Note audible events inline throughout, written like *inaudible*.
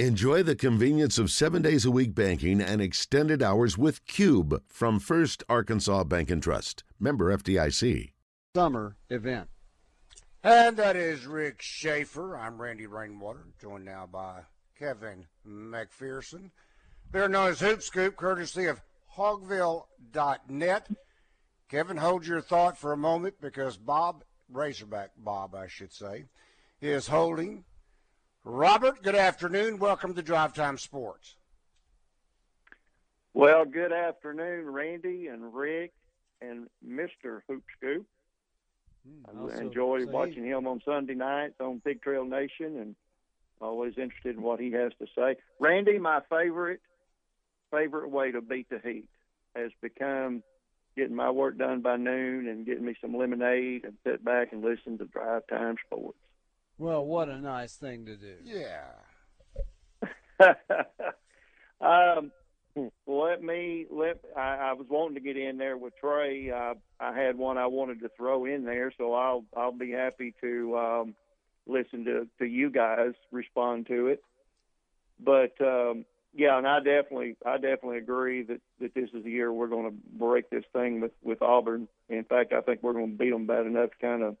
Enjoy the convenience of seven days a week banking and extended hours with Cube from First Arkansas Bank and Trust. Member FDIC. Summer event. And that is Rick Schaefer. I'm Randy Rainwater, joined now by Kevin McPherson. They're known as Hoop Scoop, courtesy of Hawgville.net. Kevin, hold your thought for a moment because Bob, Razorback Bob, I should say, is holding Robert, good afternoon. Welcome to Drive Time Sports. Well, good afternoon, Randy and Rick and Mr. Hoop Scoop. Hmm, I enjoy watching him on Sunday nights on Pig Trail Nation and always interested in what he has to say. Randy, my favorite favorite way to beat the heat has become getting my work done by noon and getting me some lemonade and sit back and listen to Drive Time Sports. Well, what a nice thing to do. Yeah. *laughs* um, let me let. I, I was wanting to get in there with Trey. Uh, I had one I wanted to throw in there, so I'll I'll be happy to um, listen to to you guys respond to it. But um, yeah, and I definitely I definitely agree that that this is the year we're going to break this thing with with Auburn. In fact, I think we're going to beat them bad enough kind of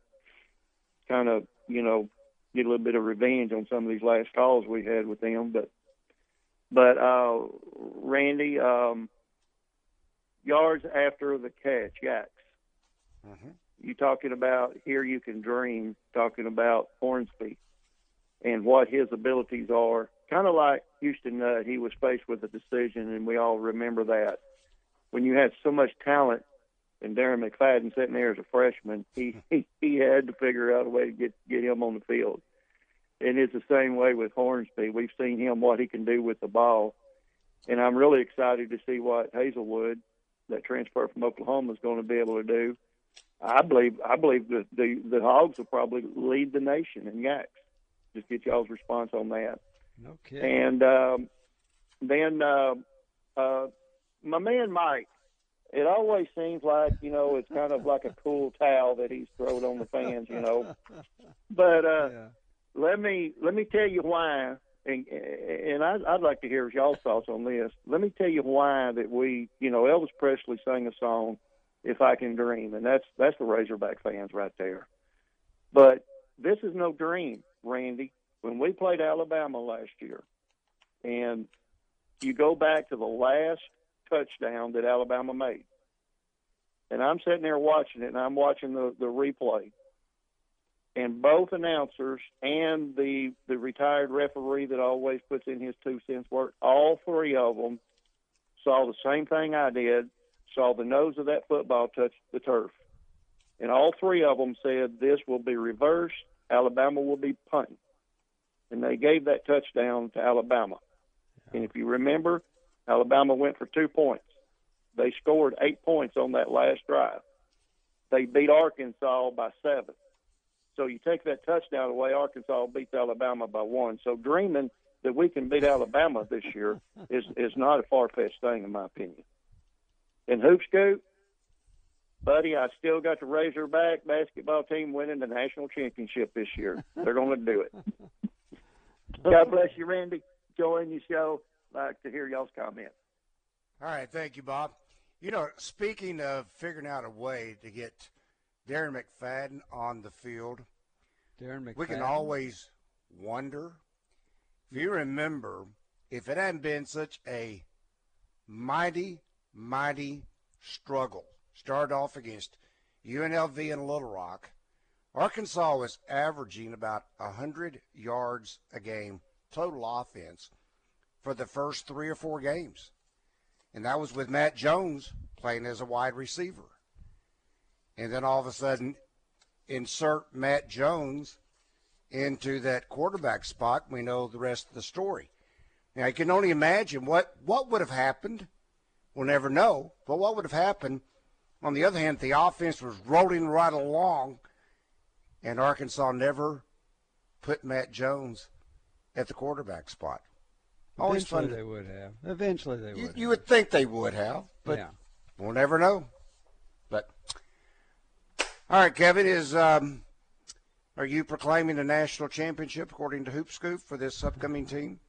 kind of you know get a little bit of revenge on some of these last calls we had with them. But but uh, Randy, um, yards after the catch, yaks. Mm-hmm. You talking about here? You can dream. Talking about Hornsby and what his abilities are. Kind of like Houston Nutt, he was faced with a decision, and we all remember that. When you had so much talent and Darren McFadden sitting there as a freshman, he, *laughs* he he had to figure out a way to get get him on the field. And it's the same way with Hornsby. We've seen him what he can do with the ball, and I'm really excited to see what Haselwood, that transfer from Oklahoma, is going to be able to do. I believe I believe that the the Hogs will probably lead the nation in yaks. Just get y'all's response on that. Okay. And um, then uh, uh, my man Mike, it always seems like you know it's kind of like a cool towel that he's thrown on the fans, you know. But uh, yeah. let me let me tell you why, and and I'd, I'd like to hear y'all's thoughts on this. Let me tell you why that we, you know, Elvis Presley sang a song, "If I Can Dream," and that's that's the Razorback fans right there. But this is no dream, Randy. When we played Alabama last year, and you go back to the last touchdown that Alabama made. And I'm sitting there watching it, and I'm watching the, the replay. And both announcers and the the retired referee that always puts in his two cents worth, all three of them saw the same thing I did, saw the nose of that football touch the turf. And all three of them said this will be reversed, Alabama will be punting. And they gave that touchdown to Alabama. And if you remember, Alabama went for two points. They scored eight points on that last drive. They beat Arkansas by seven. So you take that touchdown away, Arkansas beats Alabama by one. So dreaming that we can beat Alabama this year *laughs* is is not a far fetched thing in my opinion. In hoop scoop, buddy, I still got the Razorback basketball team winning the national championship this year. They're going to do it. *laughs* God bless you, Randy. Join your show like to hear y'all's comments. All right, thank you, Bob. You know, speaking of figuring out a way to get Darren McFadden on the field, Darren McFadden. we can always wonder. If you remember, if it hadn't been such a mighty, mighty struggle, started off against UNLV and Little Rock, Arkansas was averaging about 100 yards a game total offense for the first three or four games. And that was with Matt Jones playing as a wide receiver. And then all of a sudden, insert Matt Jones into that quarterback spot. We know the rest of the story. Now, you can only imagine what, what would have happened. We'll never know. But what would have happened? On the other hand, the offense was rolling right along, and Arkansas never put Matt Jones at the quarterback spot. Always Eventually fun. they would have. Eventually they would. You, you would think they would have, but yeah. we'll never know. But all right, Kevin is. Um, are you proclaiming a national championship according to Hoop Scoop for this upcoming team?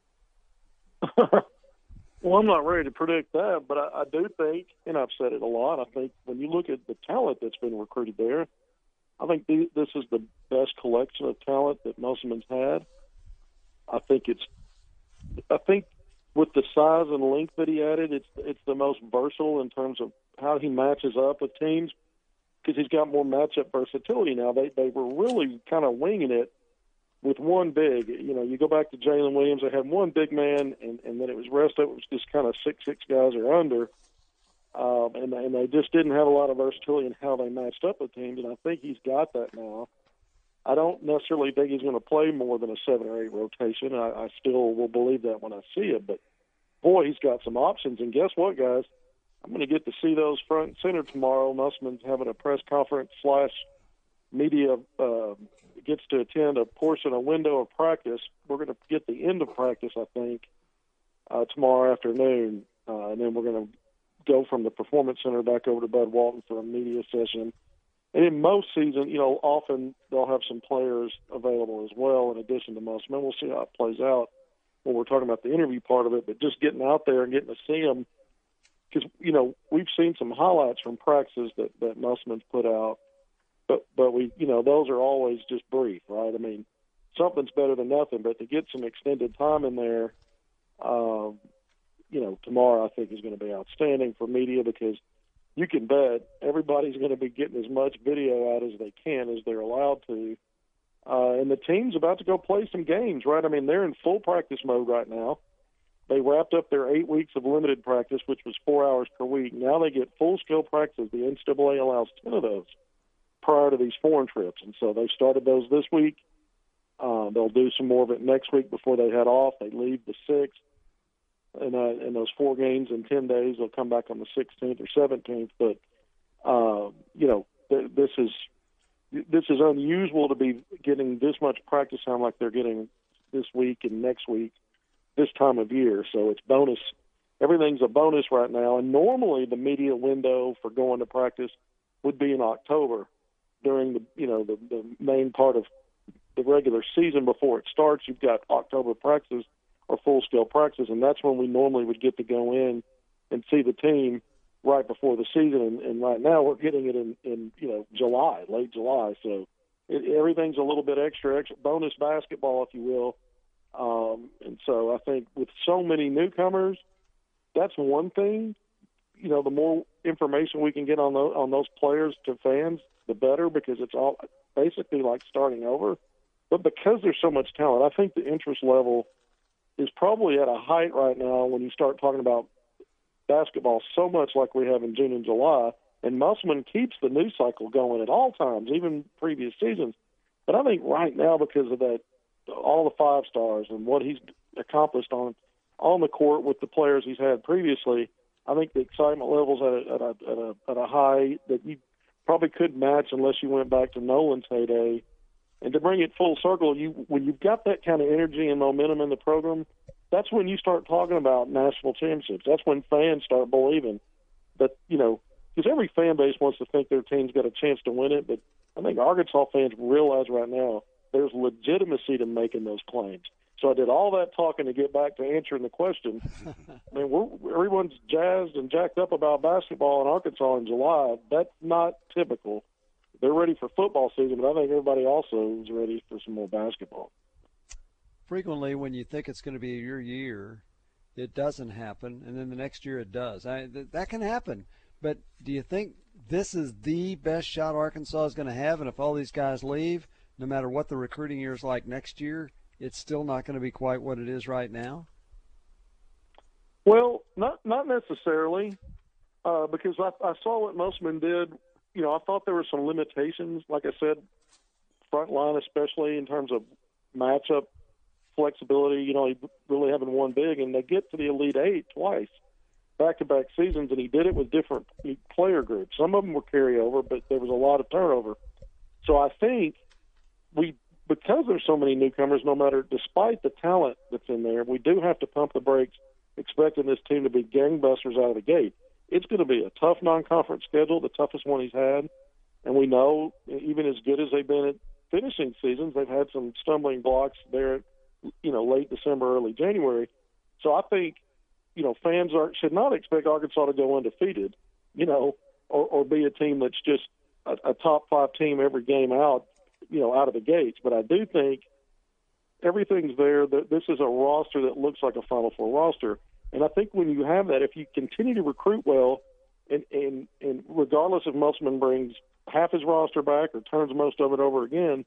*laughs* well, I'm not ready to predict that, but I, I do think, and I've said it a lot. I think when you look at the talent that's been recruited there, I think the, this is the best collection of talent that Musselman's had. I think it's, I think with the size and length that he added, it's it's the most versatile in terms of how he matches up with teams because he's got more matchup versatility now. They they were really kind of winging it with one big. You know, you go back to Jaylin Williams, they had one big man, and and then it was rest of it was just kind of six six guys or under. Um, and, and they just didn't have a lot of versatility in how they matched up with teams, and I think he's got that now. I don't necessarily think he's going to play more than a seven or eight rotation. I, I still will believe that when I see it, but boy, he's got some options. And guess what, guys? I'm going to get to see those front and center tomorrow. Musselman's having a press conference slash media uh, gets to attend a portion, a window of practice. We're going to get the end of practice, I think, uh, tomorrow afternoon, uh, and then we're going to go from the performance center back over to Bud Walton for a media session. And in most seasons, you know, often they'll have some players available as well in addition to Musselman. We'll see how it plays out when we're talking about the interview part of it. But just getting out there and getting to see them, because you know we've seen some highlights from practices that that Musselman's put out, but but we you know those are always just brief, right? I mean, something's better than nothing. But to get some extended time in there, um, you know, tomorrow I think is going to be outstanding for media because you can bet everybody's going to be getting as much video out as they can as they're allowed to. Uh, and the team's about to go play some games, right? I mean, they're in full practice mode right now. They wrapped up their eight weeks of limited practice, which was four hours per week. Now they get full scale practice. The NCAA allows 10 of those prior to these foreign trips. And so they started those this week. Uh, they'll do some more of it next week before they head off. They leave the 6th in, uh, in those four games in 10 days. They'll come back on the 16th or 17th. But, uh, you know, th- this is this is unusual to be getting this much practice time like they're getting this week and next week, this time of year. So it's bonus. Everything's a bonus right now. And normally the media window for going to practice would be in October during the you know the, the main part of the regular season before it starts. You've got October practices or full scale practices, and that's when we normally would get to go in and see the team right before the season. And, and right now we're getting it in, in you know July, late July. So it, everything's a little bit extra, extra bonus basketball, if you will. Um, and so I think with so many newcomers, that's one thing. You know, the more information we can get on those, on those players to fans, the better, because it's all basically like starting over. But because there's so much talent, I think the interest level is probably at a height right now when you start talking about basketball so much like we have in June and July. And Musselman keeps the news cycle going at all times, even previous seasons. But I think right now, because of that, all the five stars and what he's accomplished on on the court with the players he's had previously, I think the excitement levels at a, at a, at a, at a high that you probably could match unless you went back to Nolan's heyday and to bring it full circle, you when you've got that kind of energy and momentum in the program, that's when you start talking about national championships. That's when fans start believing that you know because every fan base wants to think their team's got a chance to win it, but I think Arkansas fans realize right now there's legitimacy to making those claims. So I did all that talking to get back to answering the question. *laughs* I mean, we're, everyone's jazzed and jacked up about basketball in Arkansas in July. That's not typical they're ready for football season, but I think everybody also is ready for some more basketball. Frequently, when you think it's going to be your year, it doesn't happen, and then the next year it does. I, th- that can happen. But do you think this is the best shot Arkansas is going to have? And if all these guys leave, no matter what the recruiting year is like next year, it's still not going to be quite what it is right now. Well, not not necessarily, uh, because I, I saw what Musselman did you know, I thought there were some limitations, like I said, front line especially in terms of matchup flexibility. You know, he really having won big, and they get to the Elite Eight twice, back to back seasons, and he did it with different player groups. Some of them were carryover, but there was a lot of turnover. So I think we, because there's so many newcomers, no matter, despite the talent that's in there, we do have to pump the brakes, expecting this team to be gangbusters out of the gate it's going to be a tough non-conference schedule, the toughest one he's had. And we know, even as good as they've been at finishing seasons, they've had some stumbling blocks there, you know, late December, early January. So I think, you know, fans are should not expect Arkansas to go undefeated, you know, or, or be a team that's just a, a top five team every game out, you know, out of the gates. But I do think everything's there. That this is a roster that looks like a Final Four roster, and I think when you have that, if you continue to recruit well, and and, and regardless if Musselman brings half his roster back or turns most of it over again,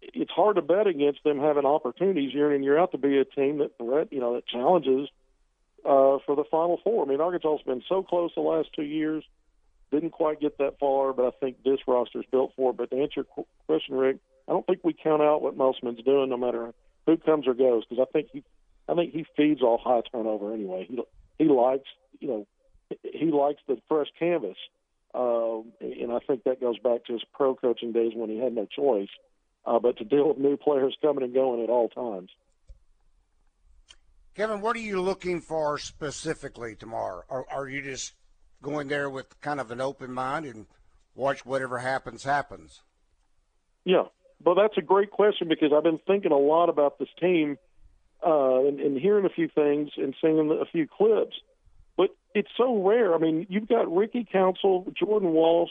it's hard to bet against them having opportunities year in and year out to be a team that threat, you know, that challenges uh, for the Final Four. I mean, Arkansas's been so close the last two years, didn't quite get that far, but I think this roster's built for it. But to answer your question, Rick, I don't think we count out what Musselman's doing, no matter who comes or goes, because I think he, I think he feeds off high turnover anyway. He he likes, you know, he likes the fresh canvas, um, and I think that goes back to his pro coaching days when he had no choice uh, but to deal with new players coming and going at all times. Kevin, what are you looking for specifically tomorrow? Or are you just going there with kind of an open mind and watch whatever happens happens? Yeah, well, that's a great question because I've been thinking a lot about this team uh, and, and hearing a few things and seeing a few clips. But it's so rare. I mean, you've got Ricky Council, Jordan Walsh,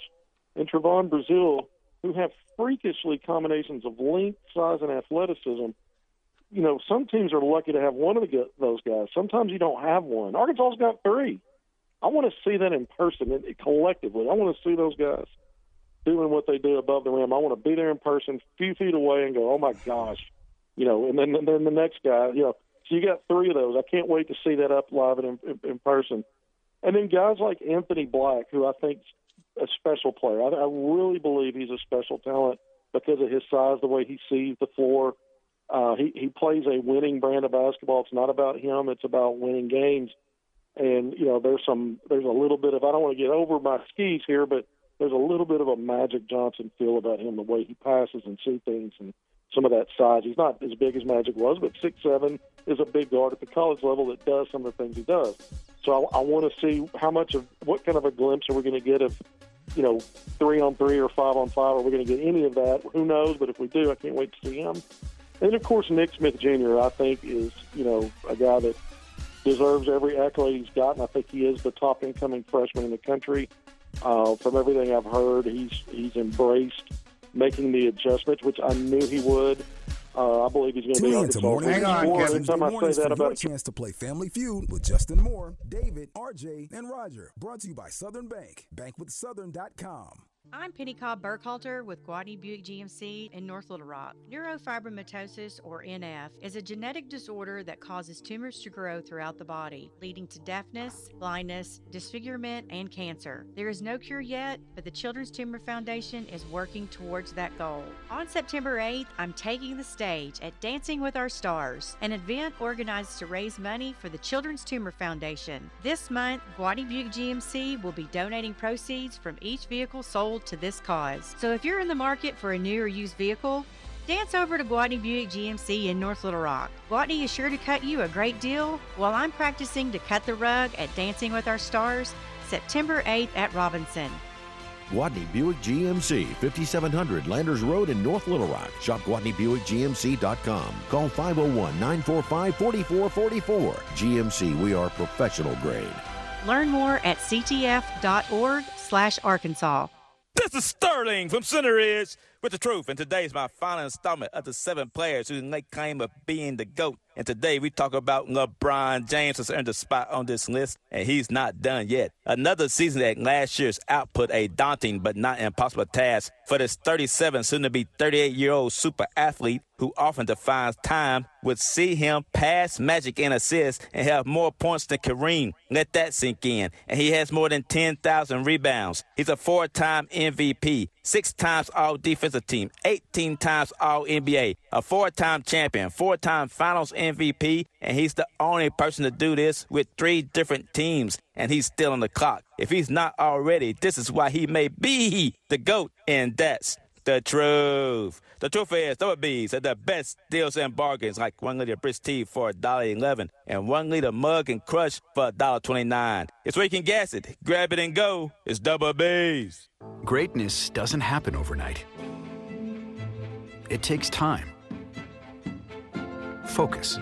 and Trevon Brazile who have freakishly combinations of length, size, and athleticism. You know, some teams are lucky to have one of the, those guys. Sometimes you don't have one. Arkansas's got three. I want to see that in person, and collectively. I want to see those guys doing what they do above the rim. I want to be there in person, a few feet away, and go, "Oh my gosh," you know. And then, and then the next guy, you know. So you got three of those. I can't wait to see that up live and in, in, in person. And then guys like Anthony Black, who I think a special player. I, I really believe he's a special talent because of his size, the way he sees the floor. Uh, he he plays a winning brand of basketball. It's not about him; it's about winning games. And you know, there's some there's a little bit of I don't want to get over my skis here, but there's a little bit of a Magic Johnson feel about him, the way he passes and sees things, and some of that size. He's not as big as Magic was, but six seven is a big guard at the college level that does some of the things he does. So I, I want to see how much of what kind of a glimpse are we going to get of you know, three on three or five on five. Are we going to get any of that? Who knows? But if we do, I can't wait to see him. And of course, Nick Smith Jr. I think is you know a guy that deserves every accolade he's gotten. I think he is the top incoming freshman in the country. Uh, from everything I've heard, he's he's embraced making the adjustments, which I knew he would. Uh, I believe he's going to be Arkansas. Morning. Hang on, Kevin. Every time I say that about a chance to play Family Feud with Justin Moore, David, RJ, and Roger. Brought to you by Southern Bank. Bankwithsouthern.com. I'm Penny Cobb Burkhalter with Gwatney Buick GMC in North Little Rock. Neurofibromatosis, or NF, is a genetic disorder that causes tumors to grow throughout the body, leading to deafness, blindness, disfigurement, and cancer. There is no cure yet, but the Children's Tumor Foundation is working towards that goal. On September 8th, I'm taking the stage at Dancing with Our Stars, an event organized to raise money for the Children's Tumor Foundation. This month, Gwatney Buick GMC will be donating proceeds from each vehicle sold to this cause. So if you're in the market for a new or used vehicle, dance over to Gwatney Buick GMC in North Little Rock. Gwatney is sure to cut you a great deal while I'm practicing to cut the rug at Dancing with Our Stars September 8th at Robinson. Gwatney Buick GMC, 5700 Landers Road in North Little Rock. Shop GwatneyBuickGMC.com. Call 501-945-4444. GMC, we are professional grade. Learn more at ctf.org slash Arkansas. This is Sterling from Center Ridge with the truth. And today is my final installment of the seven players who make claim of being the GOAT. And today we talk about LeBron James has earned a spot on this list, and he's not done yet. Another season that last year's output a daunting but not impossible task for this 37, soon to be 38 year old super athlete who often defines time would see him pass Magic in assists and have more points than Kareem. Let that sink in. And he has more than 10,000 rebounds. He's a four-time MVP, six times All Defensive Team, 18 times All NBA, a four-time champion, four-time Finals MVP, and he's the only person to do this with three different teams. And he's still on the clock. If he's not already, this is why he may be the GOAT, and that's the truth. The truth is, Double B's are the best deals and bargains, like one liter Brisk tea for $1.11 and one liter mug and crush for $1.29. It's where you can guess it. Grab it and go. It's Double B's. Greatness doesn't happen overnight. It takes time, focus,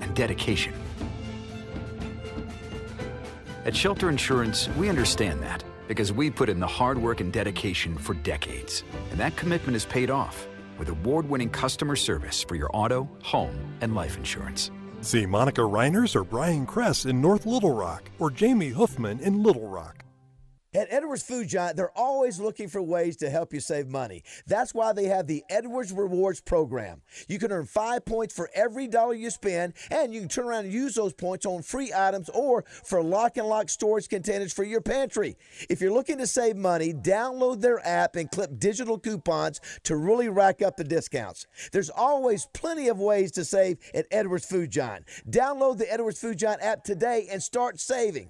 and dedication. At Shelter Insurance, we understand that because we put in the hard work and dedication for decades. And that commitment is paid off with award winning customer service for your auto, home, and life insurance. See Monica Reiners or Brian Kress in North Little Rock or Jamie Huffman in Little Rock. At Edwards Food Giant, they're always looking for ways to help you save money. That's why they have the Edwards Rewards program. You can earn five points for every dollar you spend, and you can turn around and use those points on free items or for lock and lock storage containers for your pantry. If you're looking to save money, download their app and clip digital coupons to really rack up the discounts. There's always plenty of ways to save at Edwards Food Giant. Download the Edwards Food Giant app today and start saving.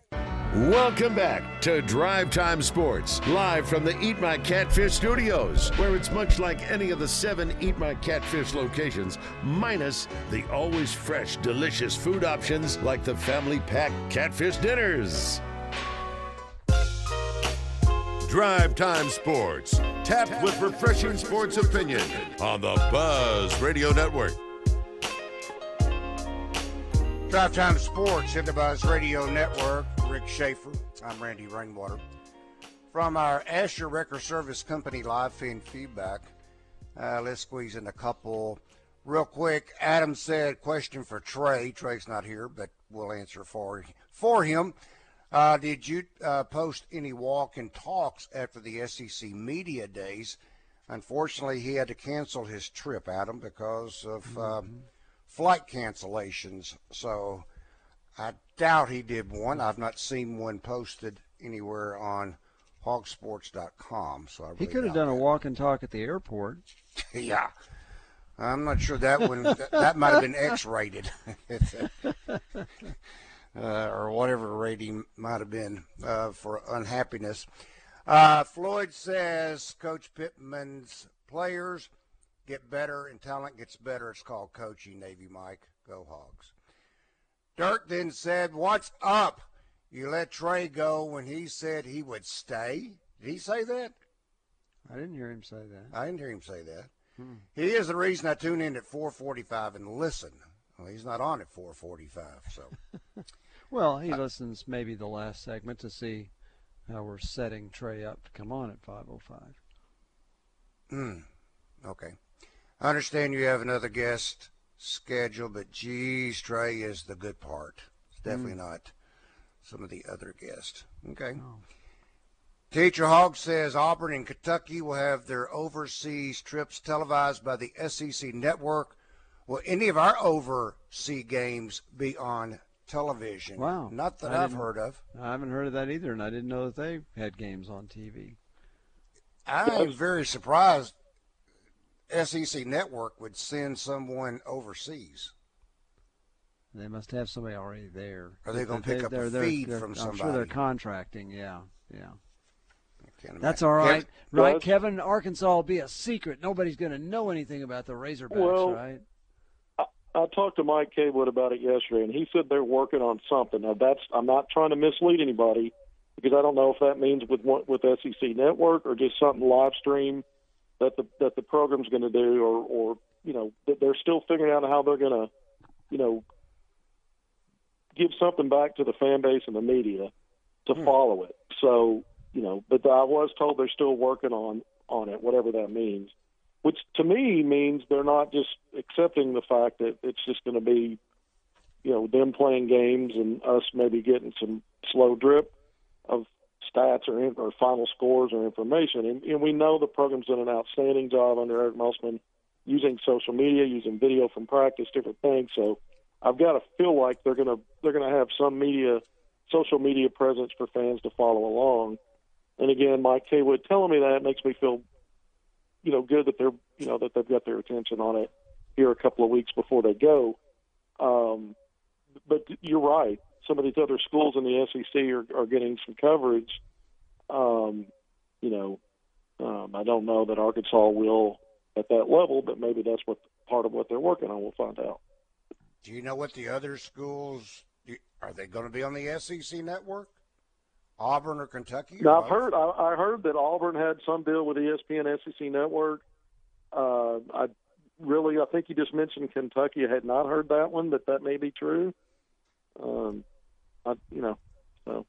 Welcome back to Drive Time Sports, live from the Eat My Catfish studios, where it's much like any of the seven Eat My Catfish locations, minus the always fresh, delicious food options like the family pack catfish dinners. Drive Time Sports, tapped with refreshing sports opinion on the Buzz Radio Network. Drive Time Sports in the Buzz Radio Network. Rick Schaefer. I'm Randy Rainwater. From our Asher Record Service Company live feed feedback, uh, let's squeeze in a couple real quick. Adam said, question for Trey. Trey's not here, but we'll answer for, for him. Uh, did you uh, post any walk and talks after the SEC media days? Unfortunately, he had to cancel his trip, Adam, because of mm-hmm. flight cancellations. So I doubt he did one. I've not seen one posted anywhere on hogsports.com. So I really he could have done that. a walk and talk at the airport. *laughs* yeah, I'm not sure that one that, that might have been X-rated, *laughs* uh, or whatever rating might have been uh, for unhappiness. Uh, Floyd says Coach Pittman's players get better and talent gets better. It's called coaching. Navy Mike, go Hogs. Dirk then said, What's up? You let Trey go when he said he would stay. Did he say that? I didn't hear him say that. I didn't hear him say that. Hmm. He is the reason I tune in at 4:45 and listen. Well, he's not on at 4:45, so. *laughs* well, he listens maybe the last segment to see how we're setting Trey up to come on at 5:05. Hmm. Okay. I understand you have another guest schedule, but geez, Trey is the good part. It's definitely mm. not some of the other guests. Okay. Oh. Teacher Hog says Auburn and Kentucky will have their overseas trips televised by the SEC network. Will any of our overseas games be on television? Wow. Not that I have heard of. I haven't heard of that either, and I didn't know that they had games on TV. I'm very surprised SEC network would send someone overseas. They must have somebody already there. Are they going to pick up a feed from somebody? I'm sure they're contracting. Yeah, yeah. That's all right, Kevin, right? Kevin, Arkansas will be a secret. Nobody's going to know anything about the Razorbacks, well, right? I, I talked to Mike Cawood about it yesterday, and he said they're working on something. Now, that's I'm not trying to mislead anybody because I don't know if that means with with SEC Network or just something live stream that the that the program's going to do, or or you know that they're still figuring out how they're going to, you know, give something back to the fan base and the media to hmm. follow it. So you know, but I was told they're still working on on it, whatever that means. Which to me means they're not just accepting the fact that it's just going to be, you know, them playing games and us maybe getting some slow drip of stats or, or final scores or information. And, and we know the program's done an outstanding job under Eric Musselman using social media, using video from practice, different things. So I've got to feel like they're gonna they're gonna have some media, social media presence for fans to follow along. And again, Mike Cawood telling me that makes me feel, you know, good that they're you know that they've got their attention on it here a couple of weeks before they go. Um, but you're right some of these other schools in the SEC are, are getting some coverage. Um, you know, um, I don't know that Arkansas will at that level, but maybe that's what part of what they're working on. We'll find out. Do you know what the other schools are? They going to be on the SEC network? Auburn or Kentucky? Or I've heard I, I, heard that Auburn had some deal with ESPN SEC network. Uh, I really, I think you just mentioned Kentucky. I had not heard that one, but that may be true. Um, I, you know, so.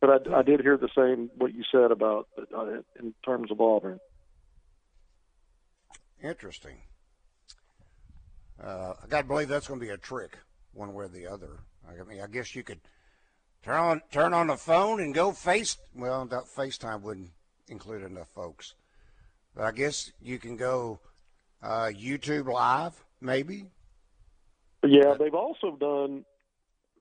But I, I did hear the same what you said about uh, in terms of Auburn. Interesting. Uh, I got to believe that's going to be a trick, one way or the other. I mean, I guess you could turn on turn on the phone and go face. Well, that FaceTime wouldn't include enough folks, but I guess you can go uh, YouTube Live, maybe. Yeah, they've also done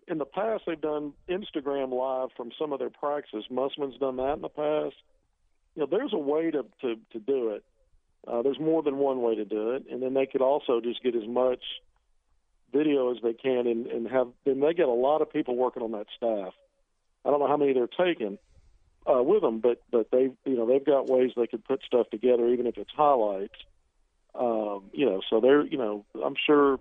in the past. They've done Instagram Live from some of their practices. Musselman's done that in the past. You know, there's a way to to, to do it. Uh, there's more than one way to do it, and then they could also just get as much video as they can, and, and have. Then they get a lot of people working on that staff. I don't know how many they're taking uh, with them, but but they you know they've got ways they could put stuff together, even if it's highlights. Um, you know, so they're you know I'm sure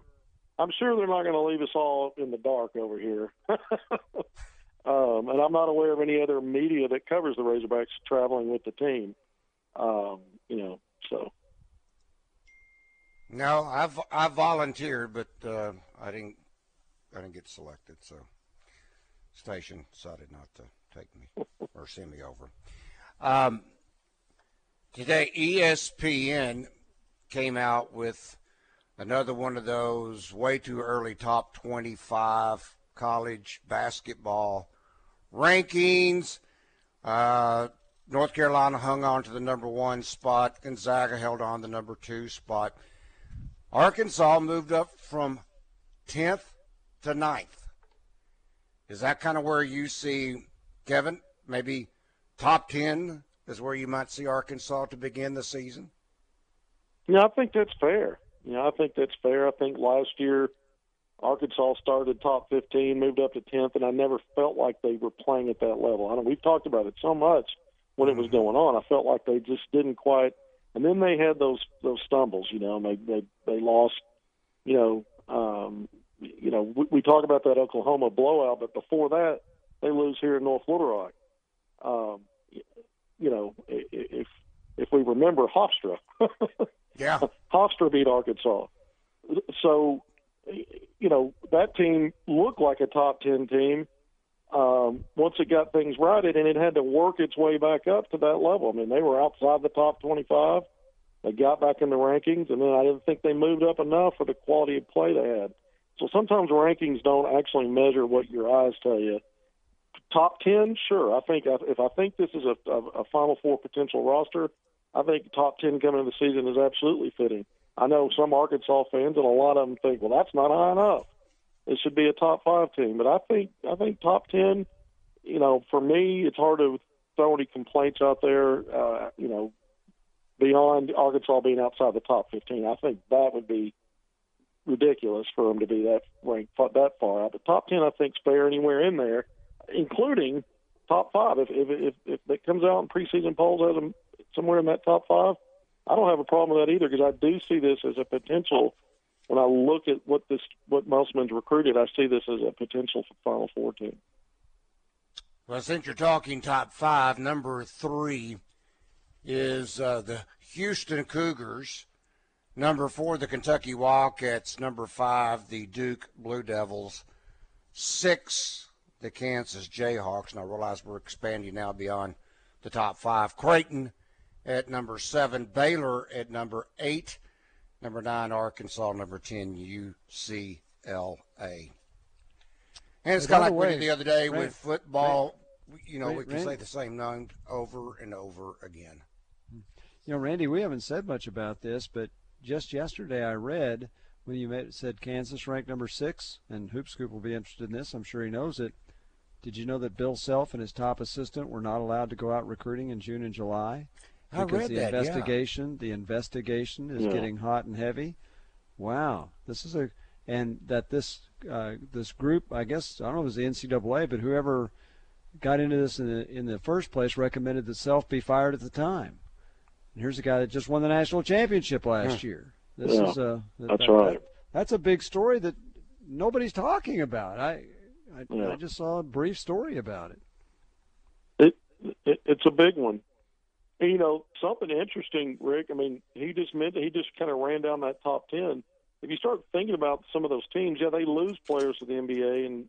I'm sure they're not going to leave us all in the dark over here. *laughs* um, and I'm not aware of any other media that covers the Razorbacks traveling with the team. Um, you know, so. No, I've I volunteered, but uh, I didn't I didn't get selected, so station decided not to take me *laughs* or send me over. Um, today, ESPN came out with another one of those way too early top 25 college basketball rankings. Uh, North Carolina hung on to the number one spot. Gonzaga held on the number two spot. Arkansas moved up from 10th to 9th. Is that kind of where you see, Kevin, maybe top 10 is where you might see Arkansas to begin the season? Yeah, I think that's fair. You know, I think that's fair. I think last year Arkansas started top 15, moved up to 10th, and I never felt like they were playing at that level. I know we've talked about it so much when it was going on. I felt like they just didn't quite – and then they had those those stumbles, you know, and they they they lost, you know, um, you know, we, we talk about that Oklahoma blowout, but before that, they lose here in North Little Rock. Um, you know, if if we remember Hofstra, *laughs* yeah, Hofstra beat Arkansas. So, you know, that team looked like a top ten team um, once it got things righted, and it had to work its way back up to that level. I mean, they were outside the top 25. They got back in the rankings, and then I didn't think they moved up enough for the quality of play they had. So sometimes rankings don't actually measure what your eyes tell you. Top 10, sure. I think if I think this is a, a, a Final Four potential roster, I think top 10 coming into the season is absolutely fitting. I know some Arkansas fans and a lot of them think, well, that's not high enough it should be a top five team. But I think I think top ten. You know, for me, it's hard to throw any complaints out there. Uh, you know, beyond Arkansas being outside the top fifteen, I think that would be ridiculous for them to be that ranked that far out. But top ten, I think, is fair anywhere in there, including top five. If if if, if it comes out in preseason polls as a, somewhere in that top five, I don't have a problem with that either because I do see this as a potential when I look at what this what Musselman's recruited, I see this as a potential for Final Four team. Well, since you're talking top five, number three is uh, the Houston Cougars. Number four, the Kentucky Wildcats. Number five, the Duke Blue Devils. Six, the Kansas Jayhawks. And I realize we're expanding now beyond the top five. Creighton at number seven. Baylor at number eight. Number nine, Arkansas. Number 10, UCLA. And it's kind of like way, we did the other day with football. you know, we can say the same name over and over again. You know, Randy, we haven't said much about this, but just yesterday I read when you made, said Kansas ranked number six, and Hoop Scoop will be interested in this. I'm sure he knows it. Did you know that Bill Self and his top assistant were not allowed to go out recruiting in June and July? I because the that, investigation, yeah. the investigation is yeah. getting hot and heavy. Wow, this is a and that this uh, this group, I guess I don't know if it was the NCAA, but whoever got into this in the in the first place recommended that Self be fired at the time. And here's a guy that just won the national championship last yeah. year. This yeah, is a that's that, right. That, that's a big story that nobody's talking about. I I, yeah. I just saw a brief story about it. It, it it's a big one And, you know, something interesting, Rick. I mean, he just meant he just kind of ran down that top ten. If you start thinking about some of those teams, yeah, they lose players to the NBA, and,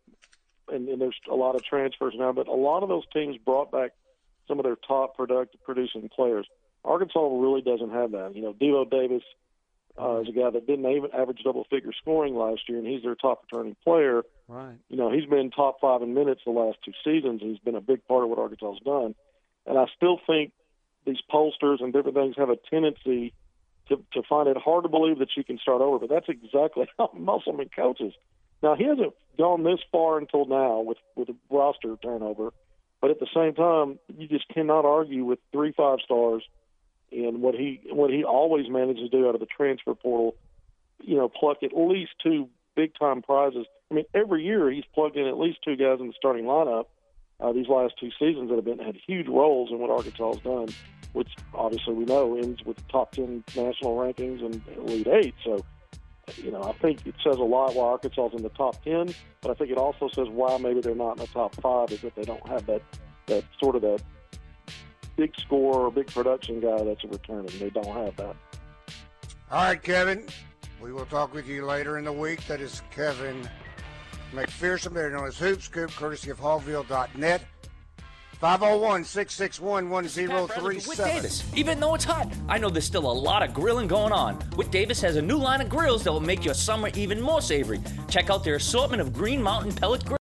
and and there's a lot of transfers now. But a lot of those teams brought back some of their top productive producing players. Arkansas really doesn't have that. You know, Devo Davis uh, is a guy that didn't even average double figure scoring last year, and he's their top returning player. Right. You know, he's been top five in minutes the last two seasons. And he's been a big part of what Arkansas has done. And I still think these pollsters and different things have a tendency to, to find it hard to believe that you can start over. But that's exactly *laughs* how Musselman coaches. Now, he hasn't gone this far until now with, with a roster turnover. But at the same time, you just cannot argue with three five stars and what he what he always manages to do out of the transfer portal. You know, pluck at least two big time prizes. I mean, every year he's plugged in at least two guys in the starting lineup. Uh, these last two seasons that have been had huge roles in what Arkansas has done, which obviously we know ends with top ten national rankings and Elite Eight. So, you know, I think it says a lot why Arkansas is in the top ten, but I think it also says why maybe they're not in the top five is that they don't have that that sort of that big score or big production guy that's a returning. They don't have that. All right, Kevin. We will talk with you later in the week. That is Kevin McPherson, better known as Hoop Scoop, courtesy of Hawgville.net. 501 661 1037. Davis. Even though it's hot, I know there's still a lot of grilling going on. Whit Davis has a new line of grills that will make your summer even more savory. Check out their assortment of Green Mountain pellet grills.